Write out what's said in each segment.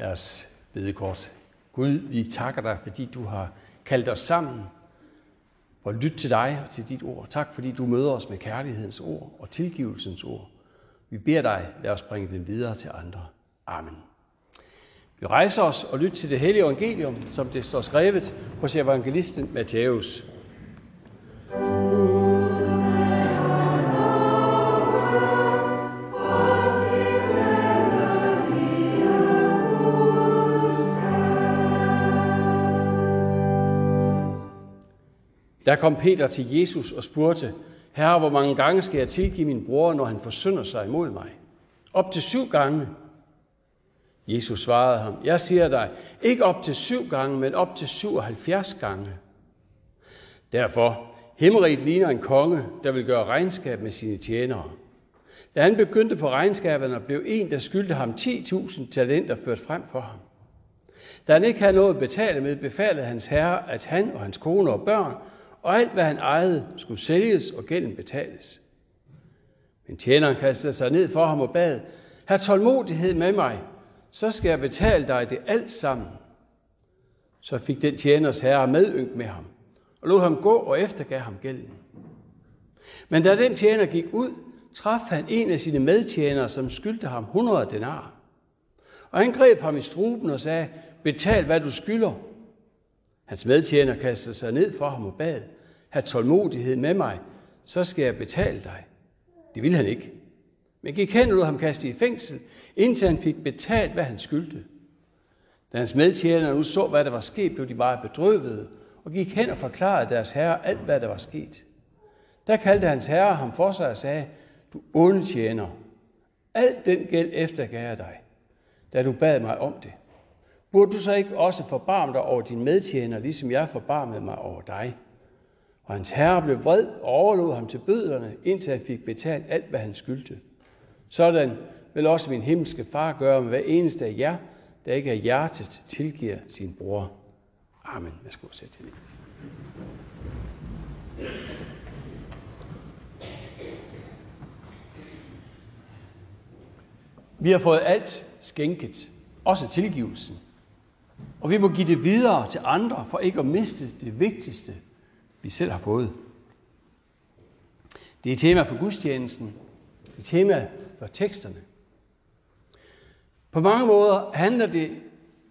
Lad os bede kort. Gud, vi takker dig, fordi du har kaldt os sammen for at lytte til dig og til dit ord. Tak, fordi du møder os med kærlighedens ord og tilgivelsens ord. Vi beder dig, lad os bringe dem videre til andre. Amen. Vi rejser os og lytter til det hellige evangelium, som det står skrevet hos evangelisten Matthæus. Der kom Peter til Jesus og spurgte, Herre, hvor mange gange skal jeg tilgive min bror, når han forsynder sig imod mig? Op til syv gange. Jesus svarede ham, jeg siger dig, ikke op til syv gange, men op til 77 gange. Derfor, himmeriget ligner en konge, der vil gøre regnskab med sine tjenere. Da han begyndte på regnskaberne, blev en, der skyldte ham 10.000 talenter, ført frem for ham. Da han ikke havde noget at betale med, befalede hans herre, at han og hans kone og børn og alt, hvad han ejede, skulle sælges og gælden betales. Men tjeneren kastede sig ned for ham og bad, Har tålmodighed med mig, så skal jeg betale dig det alt sammen. Så fik den tjeners herre medynk med ham, og lod ham gå og eftergav ham gælden. Men da den tjener gik ud, traf han en af sine medtjenere, som skyldte ham 100 denar. Og han greb ham i struben og sagde, betal hvad du skylder. Hans medtjener kastede sig ned for ham og bad, have tålmodighed med mig, så skal jeg betale dig. Det ville han ikke. Men gik hen og lod ham kaste i fængsel, indtil han fik betalt, hvad han skyldte. Da hans medtjenere nu så, hvad der var sket, blev de meget bedrøvede, og gik hen og forklarede deres herre alt, hvad der var sket. Der kaldte hans herre ham for sig og sagde, du onde tjener, al den gæld eftergav jeg dig, da du bad mig om det. Burde du så ikke også forbarme dig over din medtjener, ligesom jeg forbarmede mig over dig? Og hans herre blev vred og overlod ham til bøderne, indtil han fik betalt alt, hvad han skyldte. Sådan vil også min himmelske far gøre med hver eneste af jer, der ikke er hjertet tilgiver sin bror. Amen. Værsgo at sætte ned. Vi har fået alt skænket, også tilgivelsen. Og vi må give det videre til andre, for ikke at miste det vigtigste, vi selv har fået. Det er tema for gudstjenesten. Det er tema for teksterne. På mange måder handler det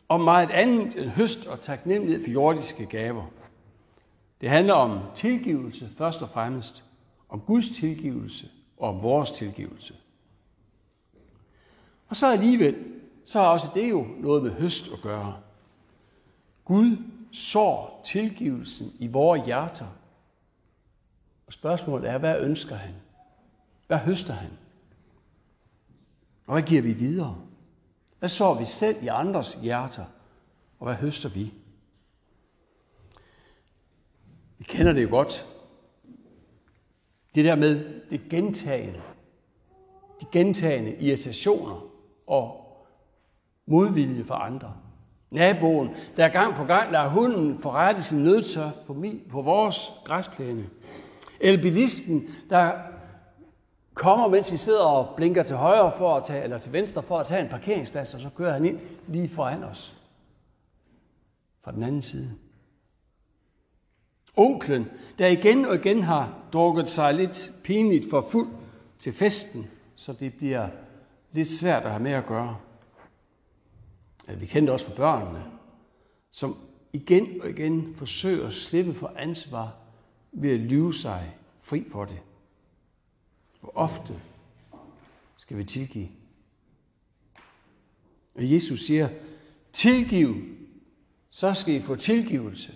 om meget andet end høst og taknemmelighed for jordiske gaver. Det handler om tilgivelse først og fremmest, om Guds tilgivelse og om vores tilgivelse. Og så alligevel, så har også det jo noget med høst at gøre. Gud sår tilgivelsen i vores hjerter. Og spørgsmålet er, hvad ønsker han? Hvad høster han? Og hvad giver vi videre? Hvad sår vi selv i andres hjerter? Og hvad høster vi? Vi kender det jo godt. Det der med det gentagende. De gentagende irritationer og modvilje for andre. Naboen, der gang på gang lader hunden forrette sin nødtørft på, mi, på vores græsplæne. Eller bilisten, der kommer, mens vi sidder og blinker til højre for at tage, eller til venstre for at tage en parkeringsplads, og så kører han ind lige foran os. Fra den anden side. Onklen, der igen og igen har drukket sig lidt pinligt for fuld til festen, så det bliver lidt svært at have med at gøre vi kender også for børnene, som igen og igen forsøger at slippe for ansvar ved at lyve sig fri for det. Hvor ofte skal vi tilgive? Og Jesus siger, tilgiv, så skal I få tilgivelse.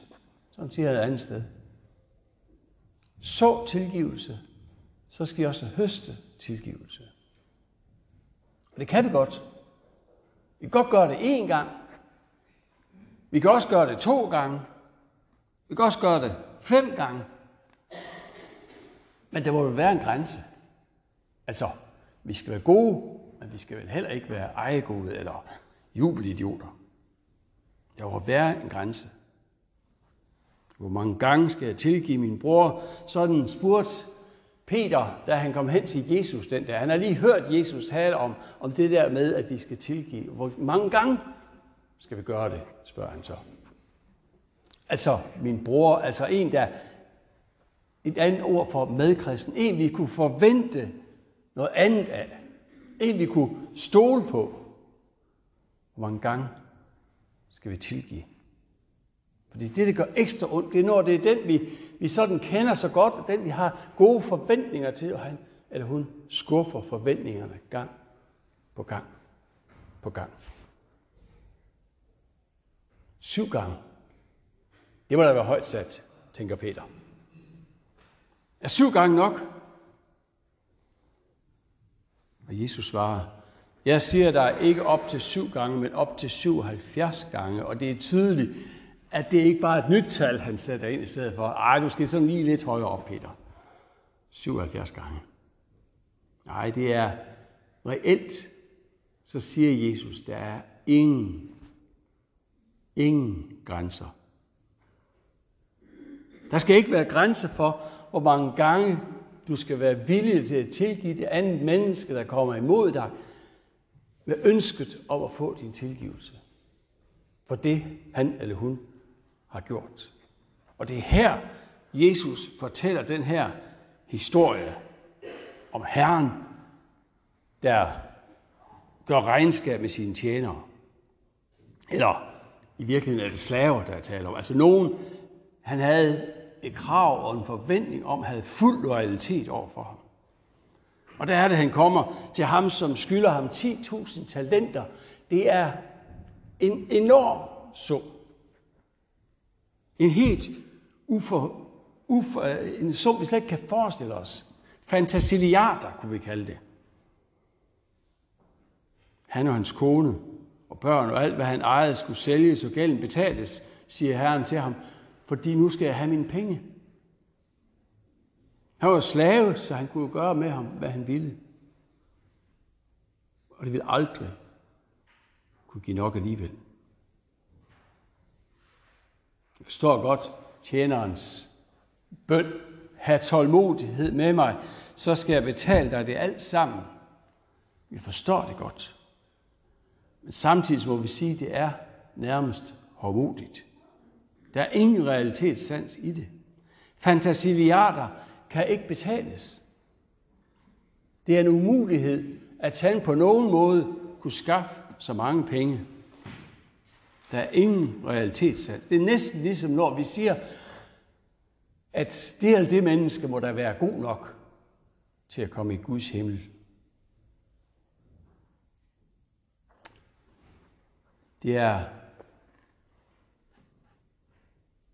Som siger et andet sted. Så tilgivelse, så skal I også høste tilgivelse. Og det kan vi godt. Vi kan godt gøre det én gang. Vi kan også gøre det to gange. Vi kan også gøre det fem gange. Men der må jo være en grænse. Altså, vi skal være gode, men vi skal vel heller ikke være ejegode eller jubelidioter. Der må være en grænse. Hvor mange gange skal jeg tilgive min bror? Sådan spurgte Peter, da han kom hen til Jesus den der, han har lige hørt Jesus tale om, om det der med, at vi skal tilgive. Hvor mange gange skal vi gøre det, spørger han så. Altså min bror, altså en, der et andet ord for medkristen, en vi kunne forvente noget andet af, en vi kunne stole på. Hvor mange gange skal vi tilgive? Fordi det, det gør ekstra ondt, det er når det er den, vi, vi sådan kender så godt, og den, vi har gode forventninger til, og han eller hun skuffer forventningerne gang på gang på gang. Syv gange. Det må da være højt sat, tænker Peter. Er syv gange nok? Og Jesus svarer, jeg siger dig ikke op til syv gange, men op til 77 gange. Og det er tydeligt, at det ikke bare er et nyt tal, han sætter ind i stedet for. Ej, du skal sådan lige lidt højere op, Peter. 77 gange. Nej, det er reelt, så siger Jesus, der er ingen, ingen grænser. Der skal ikke være grænser for, hvor mange gange du skal være villig til at tilgive det andet menneske, der kommer imod dig, med ønsket om at få din tilgivelse. For det, han eller hun har gjort. Og det er her, Jesus fortæller den her historie om Herren, der gør regnskab med sine tjenere. Eller i virkeligheden er det slaver, der er tale om. Altså nogen, han havde et krav og en forventning om, havde fuld loyalitet over for ham. Og der er det, han kommer til ham, som skylder ham 10.000 talenter. Det er en enorm sum. En helt ufor, ufor, en sum, vi slet ikke kan forestille os. Fantasiliarder, kunne vi kalde det. Han og hans kone og børn og alt, hvad han ejede, skulle sælges og gælden betales, siger Herren til ham, fordi nu skal jeg have mine penge. Han var slave, så han kunne gøre med ham, hvad han ville. Og det ville aldrig kunne give nok alligevel. Forstår godt tjenerens bøn. Ha' tålmodighed med mig, så skal jeg betale dig det alt sammen. Vi forstår det godt. Men samtidig må vi sige, at det er nærmest hårdmodigt. Der er ingen realitetssans i det. Fantasiliarder kan ikke betales. Det er en umulighed, at han på nogen måde kunne skaffe så mange penge. Der er ingen realitetssans. Det er næsten ligesom når vi siger, at det eller det menneske må da være god nok til at komme i Guds himmel. Det er,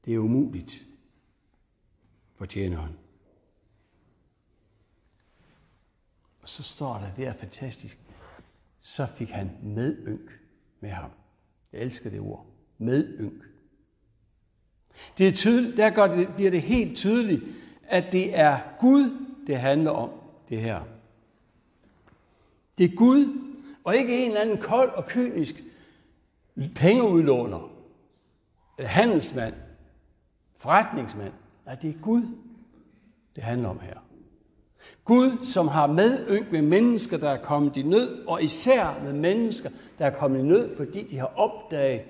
det er umuligt for tjeneren. Og så står der, det er fantastisk, så fik han medynk med ham. Jeg elsker det ord. Medynk. Det er tydeligt, der gør det, bliver det helt tydeligt, at det er Gud, det handler om, det her. Det er Gud, og ikke en eller anden kold og kynisk pengeudlåner, handelsmand, forretningsmand. Nej, det er Gud, det handler om her. Gud, som har medynk med mennesker, der er kommet i nød, og især med mennesker, der er kommet i nød, fordi de har opdaget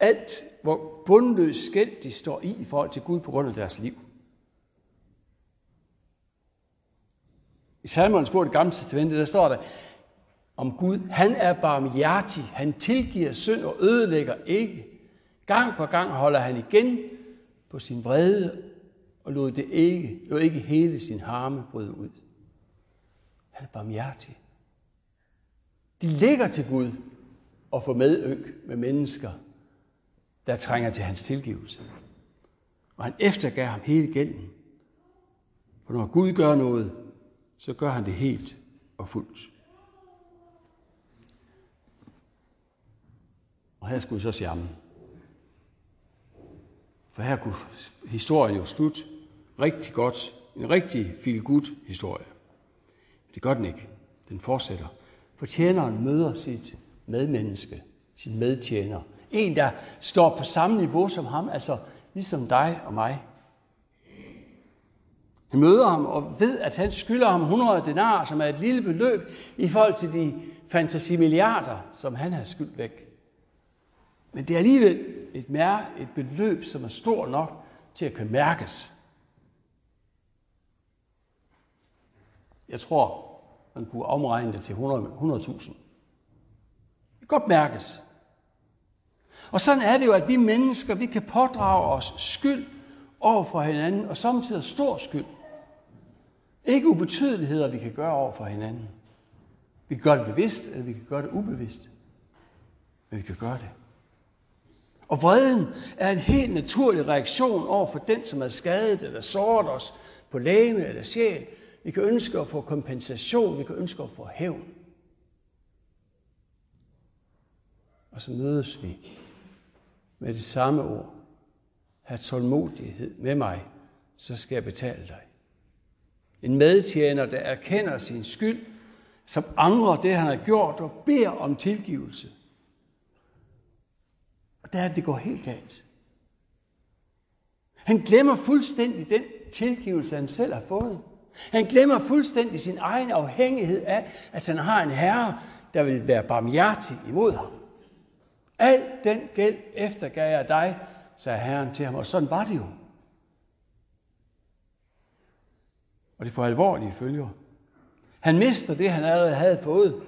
alt, hvor bundløs skæld de står i i forhold til Gud på grund af deres liv. I salmernes bog, det gamle testamente, der står der, om Gud. Han er barmhjertig. Han tilgiver synd og ødelægger ikke. Gang på gang holder han igen på sin vrede og lod, det ikke, lod ikke hele sin harme bryde ud. Han er barmhjertig. De ligger til Gud og får medynk med mennesker, der trænger til hans tilgivelse. Og han eftergav ham hele gælden. For når Gud gør noget, så gør han det helt og fuldt. Og her skulle vi så sige. For her kunne historien jo slutte rigtig godt. En rigtig feel good historie. Men det gør den ikke. Den fortsætter. For tjeneren møder sit medmenneske, sin medtjener. En, der står på samme niveau som ham, altså ligesom dig og mig. Han møder ham og ved, at han skylder ham 100 denar, som er et lille beløb i forhold til de fantasimilliarder, som han har skyldt væk. Men det er alligevel et, mær, et beløb, som er stort nok til at kunne mærkes. Jeg tror, man kunne omregne det til 100.000. det kan godt mærkes. Og sådan er det jo, at vi mennesker, vi kan pådrage os skyld over for hinanden, og samtidig stor skyld. Ikke ubetydeligheder, vi kan gøre over for hinanden. Vi kan gøre det bevidst, eller vi kan gøre det ubevidst. Men vi kan gøre det. Og vreden er en helt naturlig reaktion over for den, som har skadet eller såret os på læge eller sjæl. Vi kan ønske at få kompensation, vi kan ønske at få hævn. Og så mødes vi med det samme ord. Hav tålmodighed med mig, så skal jeg betale dig. En medtjener, der erkender sin skyld, som angrer det, han har gjort, og beder om tilgivelse. Og der er det går helt galt. Han glemmer fuldstændig den tilgivelse, han selv har fået. Han glemmer fuldstændig sin egen afhængighed af, at han har en herre, der vil være barmhjertig imod ham. Al den gæld eftergav jeg dig, sagde Herren til ham, og sådan var det jo. Og det får alvorlige følger. Han mister det, han allerede havde fået.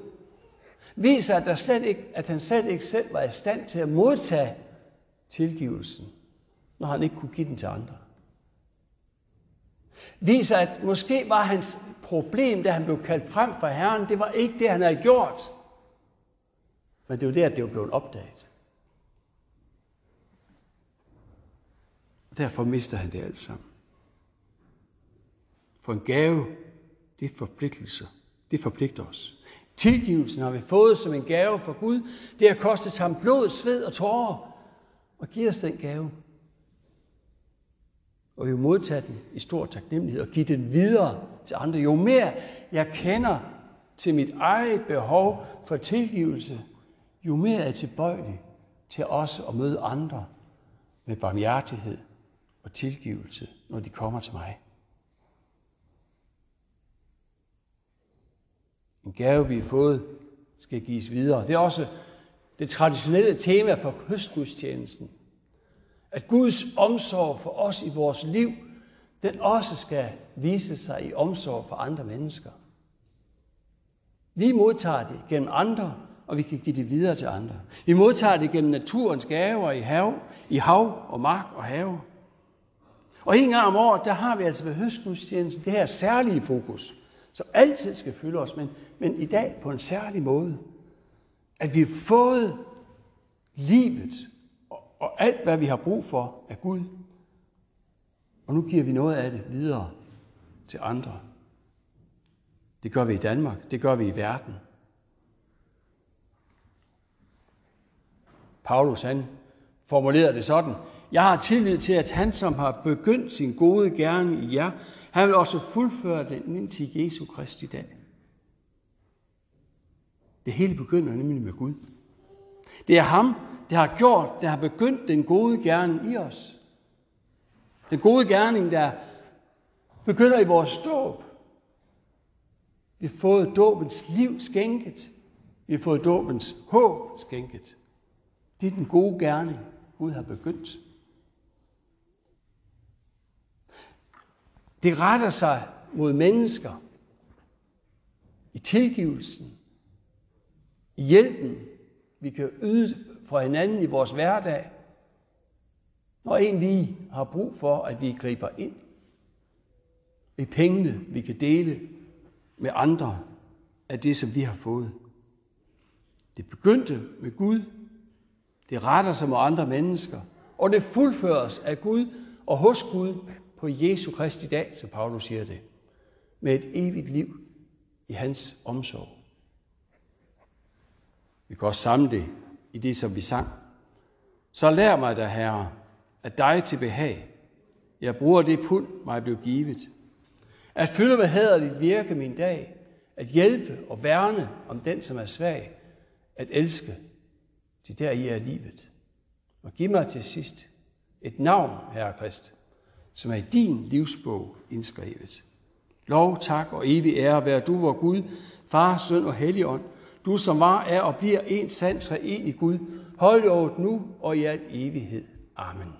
Viser, at, der slet ikke, at han slet ikke selv var i stand til at modtage tilgivelsen, når han ikke kunne give den til andre. Viser, at måske var hans problem, da han blev kaldt frem for Herren, det var ikke det, han havde gjort. Men det var det, at det var blevet opdaget. Derfor mister han det alt sammen. For en gave, det er forpligtelser. Det forpligter os. Tilgivelsen har vi fået som en gave fra Gud. Det har kostet ham blod, sved og tårer. Og giver os den gave. Og vi modtager den i stor taknemmelighed og give den videre til andre. Jo mere jeg kender til mit eget behov for tilgivelse, jo mere er jeg tilbøjelig til også at møde andre med barmhjertighed og tilgivelse, når de kommer til mig. En gave, vi har fået, skal gives videre. Det er også det traditionelle tema for høstgudstjenesten. At Guds omsorg for os i vores liv, den også skal vise sig i omsorg for andre mennesker. Vi modtager det gennem andre, og vi kan give det videre til andre. Vi modtager det gennem naturens gaver i hav, i hav og mark og have. Og en gang om året, der har vi altså ved høstgudstjenesten det her særlige fokus, som altid skal fylde os, men, men i dag på en særlig måde. At vi har fået livet og, alt, hvad vi har brug for er Gud. Og nu giver vi noget af det videre til andre. Det gør vi i Danmark, det gør vi i verden. Paulus han formulerede det sådan, jeg har tillid til, at han, som har begyndt sin gode gerning i jer, han vil også fuldføre den indtil Jesu Kristi dag. Det hele begynder nemlig med Gud. Det er ham, der har gjort, der har begyndt den gode gerning i os. Den gode gerning, der begynder i vores dåb. Vi har fået dåbens liv skænket. Vi har fået dåbens håb skænket. Det er den gode gerning, Gud har begyndt. Det retter sig mod mennesker i tilgivelsen, i hjælpen, vi kan yde for hinanden i vores hverdag, når en lige har brug for, at vi griber ind. I pengene, vi kan dele med andre af det, som vi har fået. Det begyndte med Gud. Det retter sig mod andre mennesker. Og det fuldføres af Gud og hos Gud på Jesu Kristi dag, som Paulus siger det, med et evigt liv i hans omsorg. Vi kan også samle det i det, som vi sang. Så lær mig da, Herre, at dig til behag. Jeg bruger det pund, mig blev givet. At fylde med dit virke min dag. At hjælpe og værne om den, som er svag. At elske, til der i er livet. Og giv mig til sidst et navn, Herre Krist, som er i din livsbog indskrevet. Lov, tak og evig ære være du, vor Gud, Far, Søn og Helligånd, du som var, er og bliver en sand treenig Gud, højlovet nu og i al evighed. Amen.